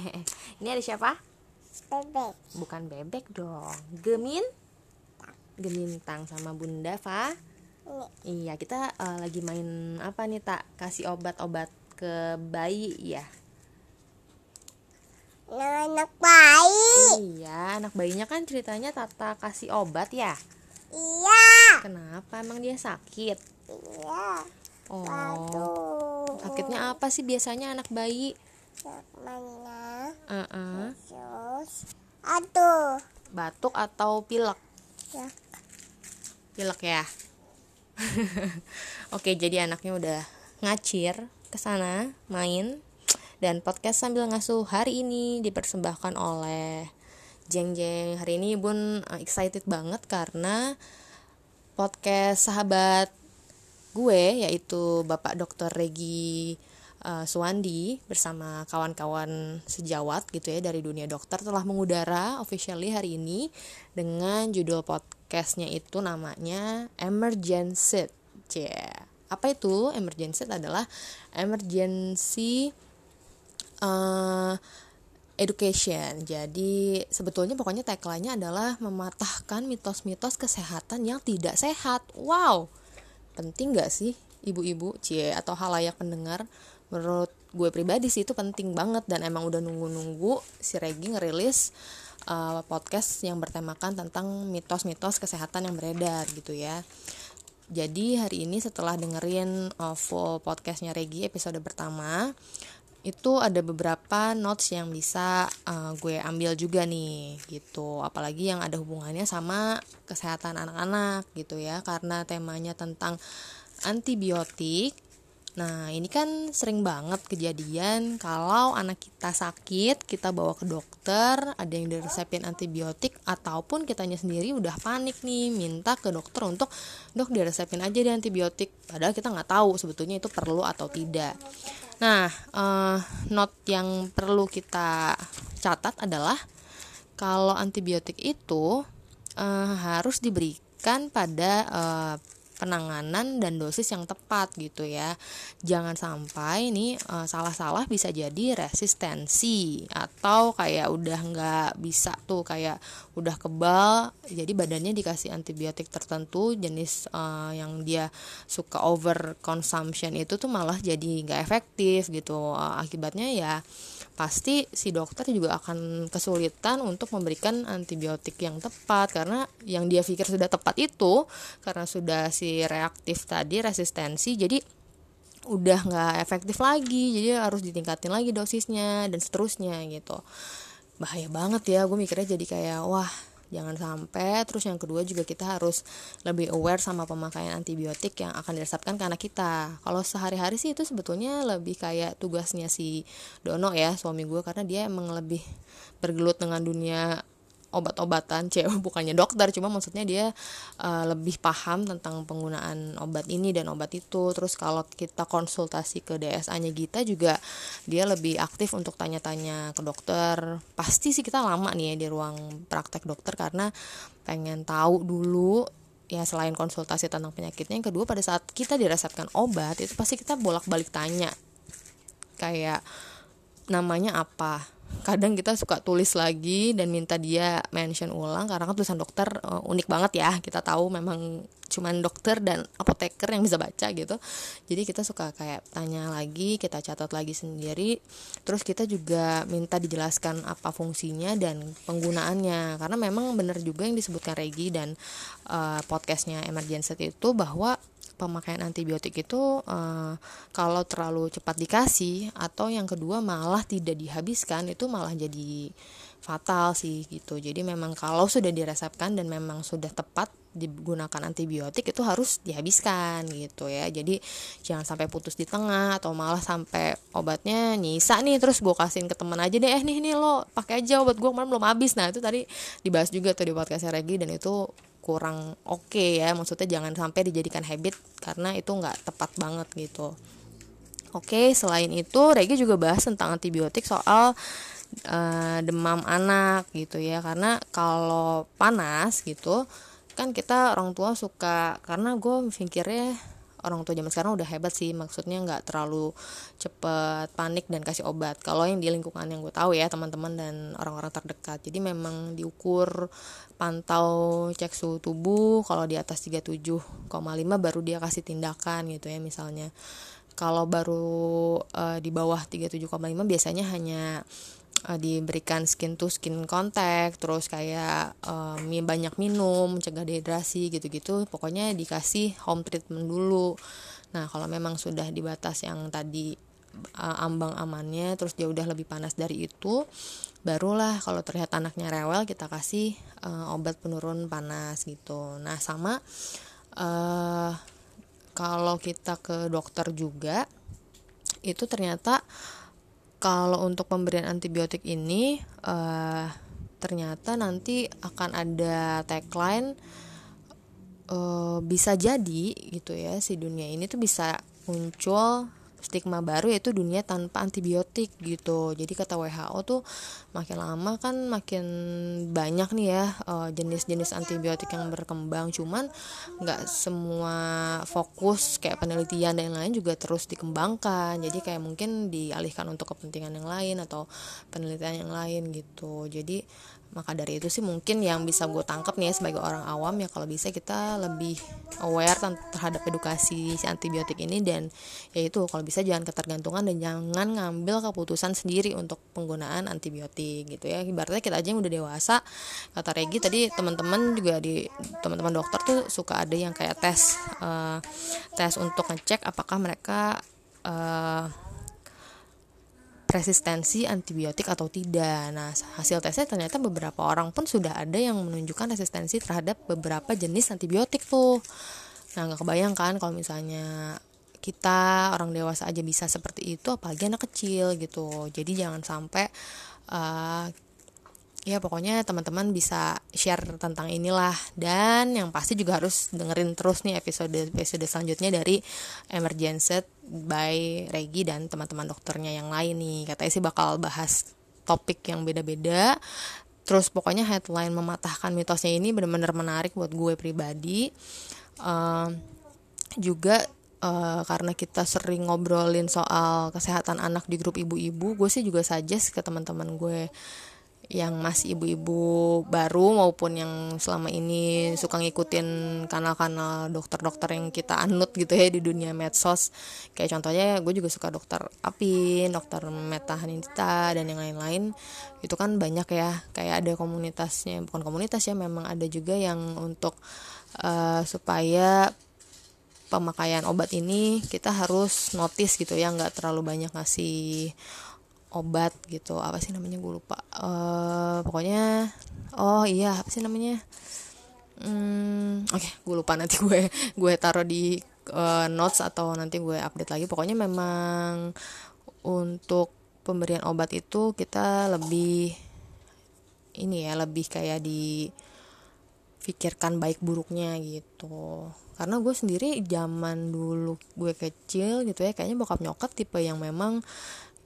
Ini ada siapa? bebek Bukan bebek dong. Gemin? Gemintang sama Bunda Fa. ini Iya, kita eh, lagi main apa nih, Tak? Kasih obat-obat ke bayi ya. anak bayi Iya, anak bayinya kan ceritanya Tata kasih obat ya. iya Kenapa? Emang dia sakit? iya Oh. aduh Sakitnya apa sih biasanya anak bayi? Mana Uh-uh. terus aduh Batuk atau pilek? ya Pilek ya. Oke, jadi anaknya udah ngacir ke sana main dan podcast sambil ngasuh hari ini dipersembahkan oleh Jeng Jeng. Hari ini Bun uh, excited banget karena podcast sahabat gue yaitu Bapak Dr. Regi uh, Suwandi bersama kawan-kawan sejawat gitu ya dari dunia dokter telah mengudara officially hari ini dengan judul podcastnya itu namanya Emergency. Yeah. Apa itu emergency adalah emergency uh, education. Jadi sebetulnya pokoknya tagline-nya adalah mematahkan mitos-mitos kesehatan yang tidak sehat. Wow, penting gak sih ibu-ibu, cie atau halayak pendengar? Menurut gue pribadi sih itu penting banget dan emang udah nunggu-nunggu si Regi ngerilis uh, podcast yang bertemakan tentang mitos-mitos kesehatan yang beredar gitu ya. Jadi hari ini setelah dengerin uh, full podcastnya Regi episode pertama itu ada beberapa notes yang bisa uh, gue ambil juga nih gitu apalagi yang ada hubungannya sama kesehatan anak-anak gitu ya karena temanya tentang antibiotik Nah, ini kan sering banget kejadian kalau anak kita sakit, kita bawa ke dokter, ada yang diresepin antibiotik, ataupun kitanya sendiri udah panik nih, minta ke dokter untuk, dok diresepin aja deh antibiotik. Padahal kita nggak tahu sebetulnya itu perlu atau tidak. Nah, eh, note yang perlu kita catat adalah kalau antibiotik itu eh, harus diberikan pada eh, penanganan dan dosis yang tepat gitu ya. Jangan sampai ini eh, salah-salah bisa jadi resistensi atau kayak udah nggak bisa tuh kayak udah kebal jadi badannya dikasih antibiotik tertentu jenis eh, yang dia suka over consumption itu tuh malah jadi nggak efektif gitu. Eh, akibatnya ya pasti si dokter juga akan kesulitan untuk memberikan antibiotik yang tepat. Karena yang dia pikir sudah tepat itu karena sudah si reaktif tadi resistensi jadi udah nggak efektif lagi. Jadi harus ditingkatin lagi dosisnya dan seterusnya gitu. Bahaya banget ya gue mikirnya jadi kayak wah jangan sampai terus yang kedua juga kita harus lebih aware sama pemakaian antibiotik yang akan diresepkan ke anak kita. Kalau sehari-hari sih itu sebetulnya lebih kayak tugasnya si Dono ya suami gue karena dia emang lebih bergelut dengan dunia obat-obatan cewek bukannya dokter cuma maksudnya dia uh, lebih paham tentang penggunaan obat ini dan obat itu. Terus kalau kita konsultasi ke DSA-nya Gita juga dia lebih aktif untuk tanya-tanya ke dokter. Pasti sih kita lama nih ya di ruang praktek dokter karena pengen tahu dulu ya selain konsultasi tentang penyakitnya yang kedua pada saat kita diresepkan obat itu pasti kita bolak-balik tanya. Kayak namanya apa kadang kita suka tulis lagi dan minta dia mention ulang karena kan tulisan dokter uh, unik banget ya. Kita tahu memang cuman dokter dan apoteker yang bisa baca gitu. Jadi kita suka kayak tanya lagi kita catat lagi sendiri. Terus kita juga minta dijelaskan apa fungsinya dan penggunaannya. Karena memang benar juga yang disebutkan Regi dan uh, podcastnya emergency itu bahwa pemakaian antibiotik itu uh, kalau terlalu cepat dikasih atau yang kedua malah tidak dihabiskan itu malah jadi fatal sih gitu. Jadi memang kalau sudah diresepkan dan memang sudah tepat digunakan antibiotik itu harus dihabiskan gitu ya. Jadi jangan sampai putus di tengah atau malah sampai obatnya nyisa nih terus gue kasihin ke teman aja deh eh nih nih lo pakai aja obat gue kemarin belum habis. Nah itu tadi dibahas juga tuh di podcast Regi dan itu kurang oke okay ya. Maksudnya jangan sampai dijadikan habit karena itu nggak tepat banget gitu. Oke selain itu Regi juga bahas tentang antibiotik soal uh, demam anak gitu ya. Karena kalau panas gitu kan kita orang tua suka karena gue pikirnya orang tua zaman sekarang udah hebat sih maksudnya nggak terlalu cepet panik dan kasih obat. Kalau yang di lingkungan yang gue tahu ya teman-teman dan orang-orang terdekat. Jadi memang diukur pantau cek suhu tubuh kalau di atas 37,5 baru dia kasih tindakan gitu ya misalnya. Kalau baru uh, di bawah 37,5 biasanya hanya uh, diberikan skin to skin contact terus kayak uh, banyak minum mencegah dehidrasi gitu-gitu pokoknya dikasih home treatment dulu. Nah kalau memang sudah di batas yang tadi uh, ambang amannya terus dia udah lebih panas dari itu barulah kalau terlihat anaknya rewel kita kasih uh, obat penurun panas gitu. Nah sama uh, kalau kita ke dokter juga itu ternyata kalau untuk pemberian antibiotik ini uh, ternyata nanti akan ada tagline uh, bisa jadi gitu ya si dunia ini tuh bisa muncul stigma baru yaitu dunia tanpa antibiotik gitu. Jadi kata WHO tuh makin lama kan makin banyak nih ya eh, jenis-jenis antibiotik yang berkembang. Cuman nggak semua fokus kayak penelitian dan lain juga terus dikembangkan. Jadi kayak mungkin dialihkan untuk kepentingan yang lain atau penelitian yang lain gitu. Jadi maka dari itu sih mungkin yang bisa gue tangkap nih ya sebagai orang awam ya kalau bisa kita lebih aware terhadap edukasi si antibiotik ini dan yaitu kalau bisa jangan ketergantungan dan jangan ngambil keputusan sendiri untuk penggunaan antibiotik gitu ya. Ibaratnya kita aja yang udah dewasa kata Regi tadi teman-teman juga di teman-teman dokter tuh suka ada yang kayak tes uh, tes untuk ngecek apakah mereka uh, resistensi antibiotik atau tidak. Nah, hasil tesnya ternyata beberapa orang pun sudah ada yang menunjukkan resistensi terhadap beberapa jenis antibiotik tuh. Nah, nggak kebayangkan kalau misalnya kita orang dewasa aja bisa seperti itu, apalagi anak kecil gitu. Jadi jangan sampai uh, ya pokoknya teman-teman bisa share tentang inilah. Dan yang pasti juga harus dengerin terus nih episode episode selanjutnya dari Emergency by Regi dan teman-teman dokternya yang lain nih. Katanya sih bakal bahas topik yang beda-beda. Terus pokoknya headline mematahkan mitosnya ini benar-benar menarik buat gue pribadi. Uh, juga uh, karena kita sering ngobrolin soal kesehatan anak di grup ibu-ibu gue sih juga suggest ke teman-teman gue yang masih ibu-ibu baru maupun yang selama ini suka ngikutin kanal-kanal dokter-dokter yang kita anut gitu ya di dunia medsos. Kayak contohnya gue juga suka dokter Apin, dokter Meta Hanita dan yang lain-lain. Itu kan banyak ya kayak ada komunitasnya. Bukan komunitas ya memang ada juga yang untuk uh, supaya pemakaian obat ini kita harus notice gitu ya nggak terlalu banyak ngasih obat gitu. Apa sih namanya? Gue lupa. Uh, pokoknya oh iya apa sih namanya? Hmm, oke okay, gue lupa nanti gue gue taruh di uh, notes atau nanti gue update lagi. Pokoknya memang untuk pemberian obat itu kita lebih ini ya lebih kayak di pikirkan baik buruknya gitu. Karena gue sendiri zaman dulu gue kecil gitu ya kayaknya bokap nyokap tipe yang memang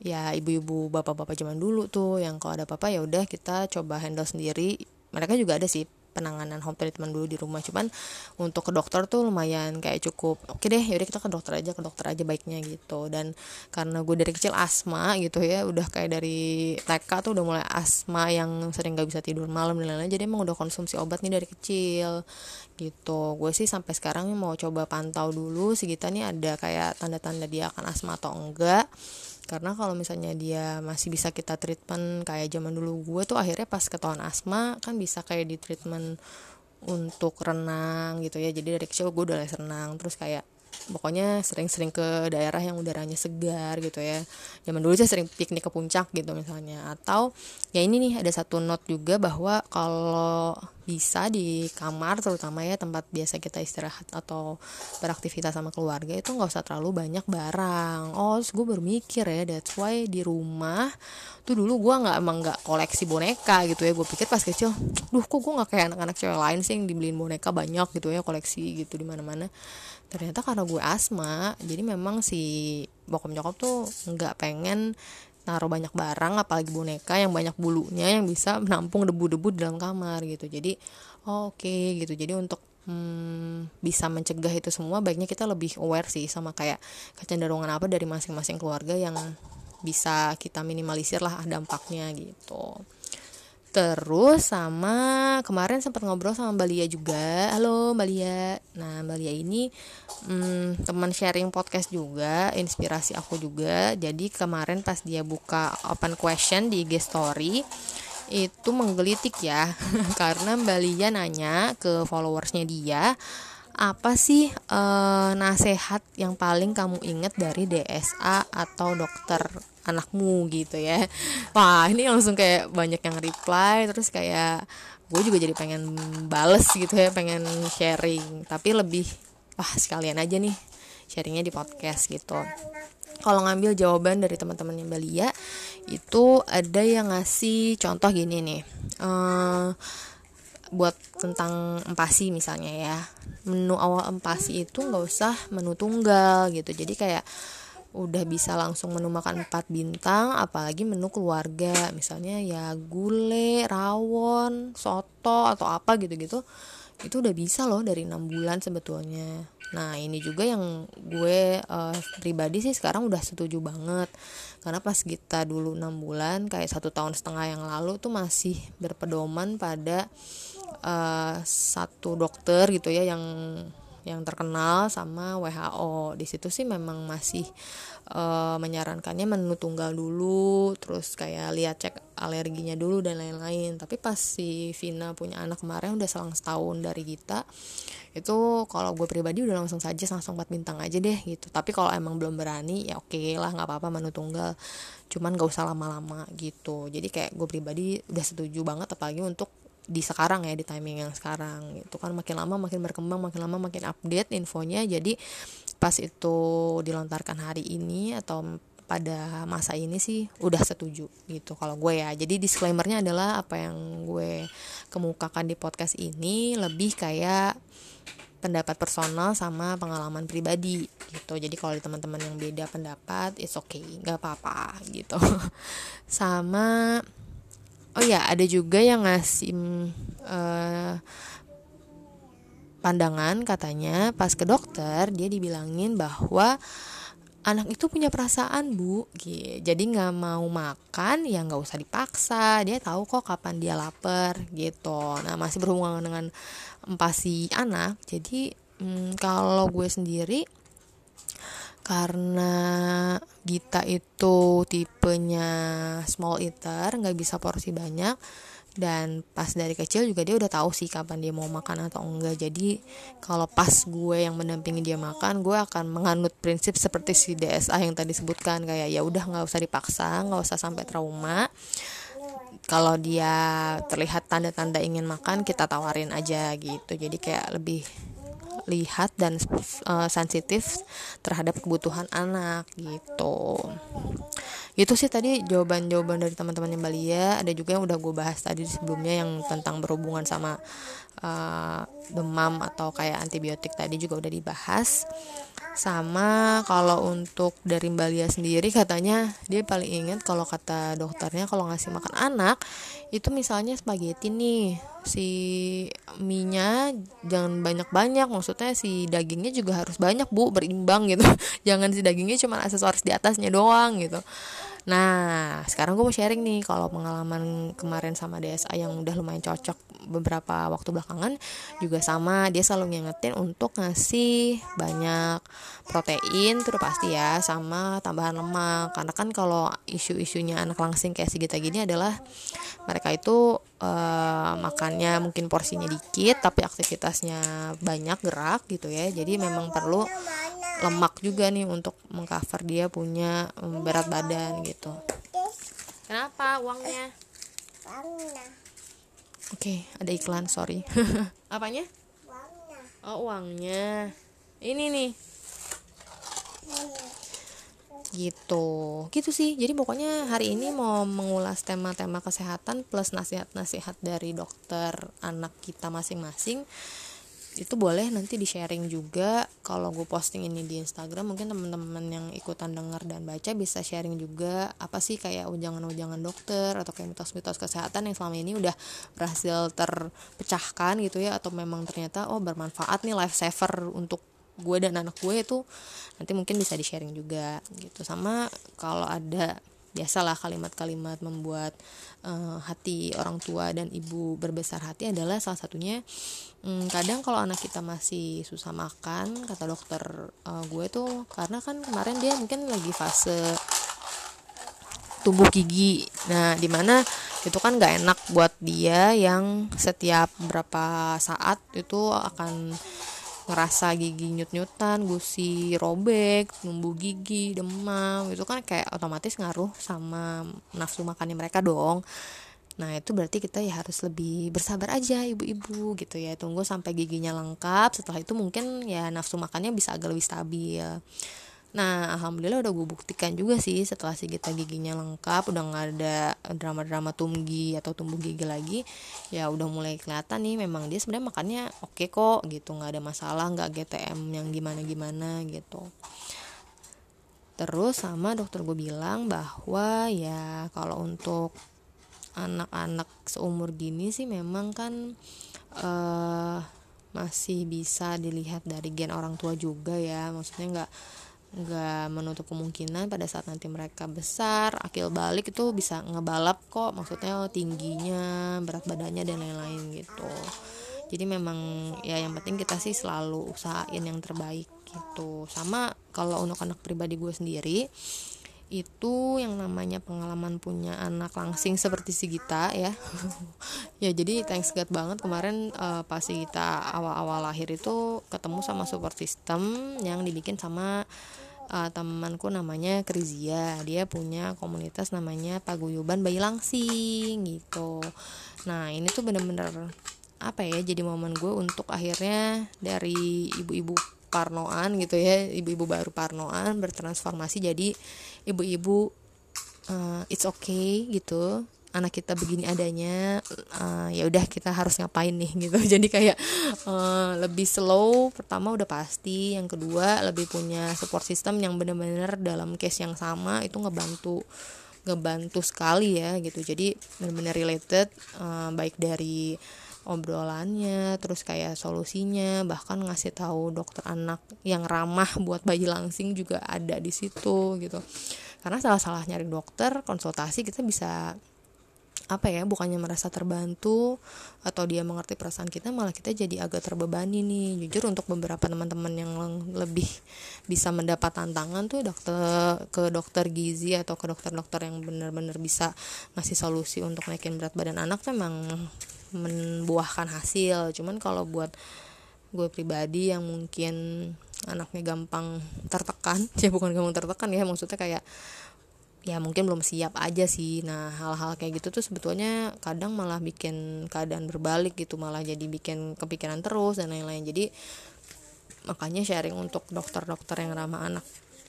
ya ibu-ibu bapak-bapak zaman dulu tuh yang kalau ada apa-apa ya udah kita coba handle sendiri. Mereka juga ada sih penanganan home treatment dulu di rumah. Cuman untuk ke dokter tuh lumayan kayak cukup oke deh yaudah kita ke dokter aja ke dokter aja baiknya gitu. Dan karena gue dari kecil asma gitu ya udah kayak dari TK tuh udah mulai asma yang sering gak bisa tidur malam dan lain-lain. Jadi emang udah konsumsi obat nih dari kecil gitu. Gue sih sampai sekarang mau coba pantau dulu si Gita nih ada kayak tanda-tanda dia akan asma atau enggak karena kalau misalnya dia masih bisa kita treatment kayak zaman dulu gue tuh akhirnya pas ketahuan asma kan bisa kayak di treatment untuk renang gitu ya. Jadi dari kecil gue udah les renang terus kayak pokoknya sering-sering ke daerah yang udaranya segar gitu ya. Zaman dulu sih sering piknik ke puncak gitu misalnya. Atau ya ini nih ada satu note juga bahwa kalau bisa di kamar terutama ya tempat biasa kita istirahat atau beraktivitas sama keluarga itu nggak usah terlalu banyak barang. Oh gue bermikir ya that's why di rumah tuh dulu gue nggak emang nggak koleksi boneka gitu ya. Gue pikir pas kecil duh kok gue nggak kayak anak-anak cewek lain sih yang dibeliin boneka banyak gitu ya koleksi gitu di mana-mana ternyata karena gue asma jadi memang si bokap nyokap tuh nggak pengen naruh banyak barang apalagi boneka yang banyak bulunya yang bisa menampung debu-debu dalam kamar gitu. Jadi oh, oke okay, gitu. Jadi untuk hmm, bisa mencegah itu semua baiknya kita lebih aware sih sama kayak kecenderungan apa dari masing-masing keluarga yang bisa kita minimalisir lah dampaknya gitu terus sama kemarin sempat ngobrol sama Mbak juga. Halo Mbak nah Mbak ini hmm, teman sharing podcast juga inspirasi aku juga. Jadi kemarin pas dia buka open question di IG story itu menggelitik ya. Karena Mbak nanya ke followersnya dia apa sih e, nasehat yang paling kamu ingat dari DSA atau dokter anakmu gitu ya. Wah ini langsung kayak banyak yang reply terus kayak gue juga jadi pengen bales gitu ya pengen sharing. Tapi lebih wah sekalian aja nih sharingnya di podcast gitu. Kalau ngambil jawaban dari teman-teman yang Balia itu ada yang ngasih contoh gini nih. Uh, buat tentang empasi misalnya ya. Menu awal empasi itu nggak usah menu tunggal gitu. Jadi kayak udah bisa langsung menu makan 4 bintang apalagi menu keluarga. Misalnya ya gule rawon soto atau apa gitu-gitu. Itu udah bisa loh dari enam bulan sebetulnya. Nah ini juga yang gue uh, pribadi sih sekarang udah setuju banget. Karena pas kita dulu enam bulan kayak satu tahun setengah yang lalu tuh masih berpedoman pada uh, satu dokter gitu ya yang yang terkenal sama WHO di situ sih memang masih uh, menyarankannya menu tunggal dulu terus kayak lihat cek alerginya dulu dan lain-lain. Tapi pas si Vina punya anak kemarin udah selang setahun dari kita itu kalau gue pribadi udah langsung saja langsung 4 bintang aja deh gitu. Tapi kalau emang belum berani ya oke okay lah nggak apa-apa menu tunggal. Cuman gak usah lama-lama gitu. Jadi kayak gue pribadi udah setuju banget apalagi untuk di sekarang ya di timing yang sekarang itu kan. Makin lama makin berkembang makin lama makin update infonya. Jadi pas itu dilontarkan hari ini atau pada masa ini sih udah setuju gitu kalau gue ya. Jadi disclaimernya adalah apa yang gue kemukakan di podcast ini lebih kayak pendapat personal sama pengalaman pribadi gitu. Jadi kalau teman-teman yang beda pendapat it's okay nggak apa-apa gitu. Sama oh ya ada juga yang ngasih uh, pandangan katanya pas ke dokter dia dibilangin bahwa anak itu punya perasaan bu gitu. jadi nggak mau makan ya nggak usah dipaksa. Dia tahu kok kapan dia lapar gitu. Nah masih berhubungan dengan empasi anak. Jadi hmm, kalau gue sendiri karena Gita itu tipenya small eater nggak bisa porsi banyak. Dan pas dari kecil juga dia udah tahu sih kapan dia mau makan atau enggak. Jadi kalau pas gue yang mendampingi dia makan gue akan menganut prinsip seperti si DSA yang tadi sebutkan. Kayak ya udah nggak usah dipaksa nggak usah sampai trauma. Kalau dia terlihat tanda-tanda ingin makan kita tawarin aja gitu. Jadi kayak lebih lihat dan uh, sensitif terhadap kebutuhan anak gitu. Itu sih tadi jawaban-jawaban dari teman-teman yang Balia ada juga yang udah gue bahas tadi sebelumnya yang tentang berhubungan sama uh, demam atau kayak antibiotik tadi juga udah dibahas. Sama kalau untuk dari Mbak Lia sendiri katanya dia paling ingat kalau kata dokternya kalau ngasih makan anak itu misalnya spaghetti nih si mie jangan banyak-banyak maksudnya si dagingnya juga harus banyak bu berimbang gitu. Jangan si dagingnya cuma aksesoris di atasnya doang gitu Nah, sekarang gue mau sharing nih kalau pengalaman kemarin sama DSA yang udah lumayan cocok beberapa waktu belakangan juga sama dia selalu ngingetin untuk ngasih banyak protein udah pasti ya sama tambahan lemak. Karena kan kalau isu-isunya anak langsing kayak Sigita gini adalah mereka itu uh, makannya mungkin porsinya dikit tapi aktivitasnya banyak gerak gitu ya. Jadi memang perlu lemak juga nih untuk mengcover dia punya um, berat badan gitu. Kenapa uangnya? Oke okay, ada iklan sorry. Apanya? Oh uangnya. Ini nih gitu. Gitu sih. Jadi pokoknya hari ini mau mengulas tema-tema kesehatan plus nasihat-nasihat dari dokter anak kita masing-masing itu boleh nanti di sharing juga. Kalau gue posting ini di Instagram mungkin teman-teman yang ikutan denger dan baca bisa sharing juga. Apa sih kayak ujangan-ujangan dokter atau kayak mitos-mitos kesehatan yang selama ini udah berhasil terpecahkan gitu ya atau memang ternyata oh bermanfaat nih life saver untuk gue dan anak gue itu nanti mungkin bisa di sharing juga gitu. Sama kalau ada biasalah kalimat-kalimat membuat uh, hati orang tua dan ibu berbesar hati adalah salah satunya um, kadang kalau anak kita masih susah makan kata dokter uh, gue tuh karena kan kemarin dia mungkin lagi fase tumbuh gigi. Nah di mana itu kan gak enak buat dia yang setiap berapa saat itu akan ngerasa gigi nyut-nyutan, gusi robek, numbuh gigi, demam, itu kan kayak otomatis ngaruh sama nafsu makannya mereka dong. Nah itu berarti kita ya harus lebih bersabar aja ibu-ibu gitu ya Tunggu sampai giginya lengkap Setelah itu mungkin ya nafsu makannya bisa agak lebih stabil Nah, alhamdulillah udah gue buktikan juga sih setelah si kita giginya lengkap, udah nggak ada drama-drama tumgi atau tumbuh gigi lagi, ya udah mulai kelihatan nih memang dia sebenarnya makannya oke okay kok gitu, nggak ada masalah, nggak GTM yang gimana-gimana gitu. Terus sama dokter gue bilang bahwa ya kalau untuk anak-anak seumur gini sih memang kan uh, masih bisa dilihat dari gen orang tua juga ya, maksudnya nggak nggak menutup kemungkinan pada saat nanti mereka besar akil balik itu bisa ngebalap kok maksudnya tingginya berat badannya dan lain-lain gitu. Jadi memang ya yang penting kita sih selalu usahain yang terbaik gitu. Sama kalau untuk anak pribadi gue sendiri itu yang namanya pengalaman punya anak langsing seperti si Gita ya. Ya jadi thanks God banget kemarin uh, pas si Gita awal-awal lahir itu ketemu sama support system yang dibikin sama uh, temanku namanya Krizia. Dia punya komunitas namanya paguyuban bayi langsing gitu. Nah ini tuh bener-bener apa ya jadi momen gue untuk akhirnya dari ibu-ibu parnoan gitu ya ibu-ibu baru parnoan bertransformasi jadi ibu-ibu uh, it's okay gitu anak kita begini adanya uh, ya udah kita harus ngapain nih gitu. Jadi kayak uh, lebih slow. Pertama udah pasti yang kedua lebih punya support system yang bener-bener dalam case yang sama itu ngebantu ngebantu sekali ya gitu. Jadi bener-bener related uh, baik dari obrolannya terus kayak solusinya bahkan ngasih tahu dokter anak yang ramah buat bayi langsing juga ada di situ gitu. Karena salah-salah nyari dokter konsultasi kita bisa apa ya bukannya merasa terbantu atau dia mengerti perasaan kita malah kita jadi agak terbebani nih. Jujur untuk beberapa teman-teman yang lebih bisa mendapat tantangan tuh dokter ke dokter gizi atau ke dokter-dokter yang benar-benar bisa ngasih solusi untuk naikin berat badan anak tuh emang membuahkan hasil. Cuman kalau buat gue pribadi yang mungkin anaknya gampang tertekan ya bukan gampang tertekan ya maksudnya kayak ya mungkin belum siap aja sih. Nah hal-hal kayak gitu tuh sebetulnya kadang malah bikin keadaan berbalik gitu malah jadi bikin kepikiran terus dan lain-lain. Jadi makanya sharing untuk dokter-dokter yang ramah anak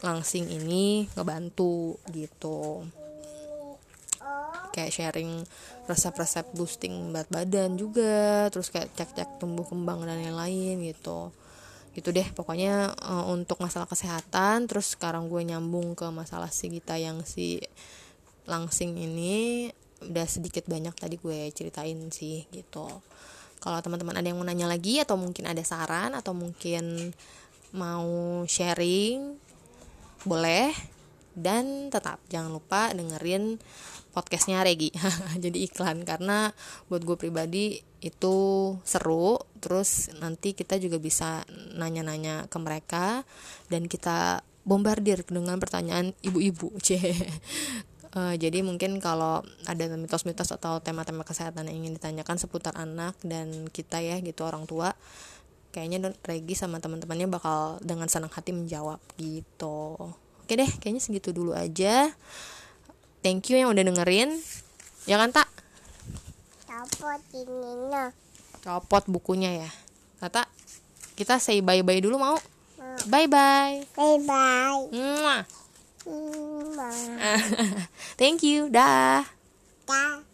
langsing ini ngebantu gitu. Kayak sharing resep-resep boosting berat badan juga terus kayak cek-cek tumbuh kembang dan lain-lain gitu gitu deh pokoknya uh, untuk masalah kesehatan terus sekarang gue nyambung ke masalah si Gita yang si langsing ini udah sedikit banyak tadi gue ceritain sih gitu. Kalau teman-teman ada yang mau nanya lagi atau mungkin ada saran atau mungkin mau sharing boleh. Dan tetap jangan lupa dengerin podcastnya Regi. Jadi iklan karena buat gue pribadi itu seru terus nanti kita juga bisa nanya-nanya ke mereka dan kita bombardir dengan pertanyaan ibu-ibu. Uh, jadi mungkin kalau ada mitos-mitos atau tema-tema kesehatan yang ingin ditanyakan seputar anak dan kita ya gitu orang tua kayaknya Regi sama teman-temannya bakal dengan senang hati menjawab gitu. Oke deh kayaknya segitu dulu aja thank you yang udah dengerin. Ya kan tak? Copot ininya. Copot bukunya ya. Tata kita say bye bye dulu mau? Bye bye bye bye Mwah. Mwah. thank you. Dah. Dah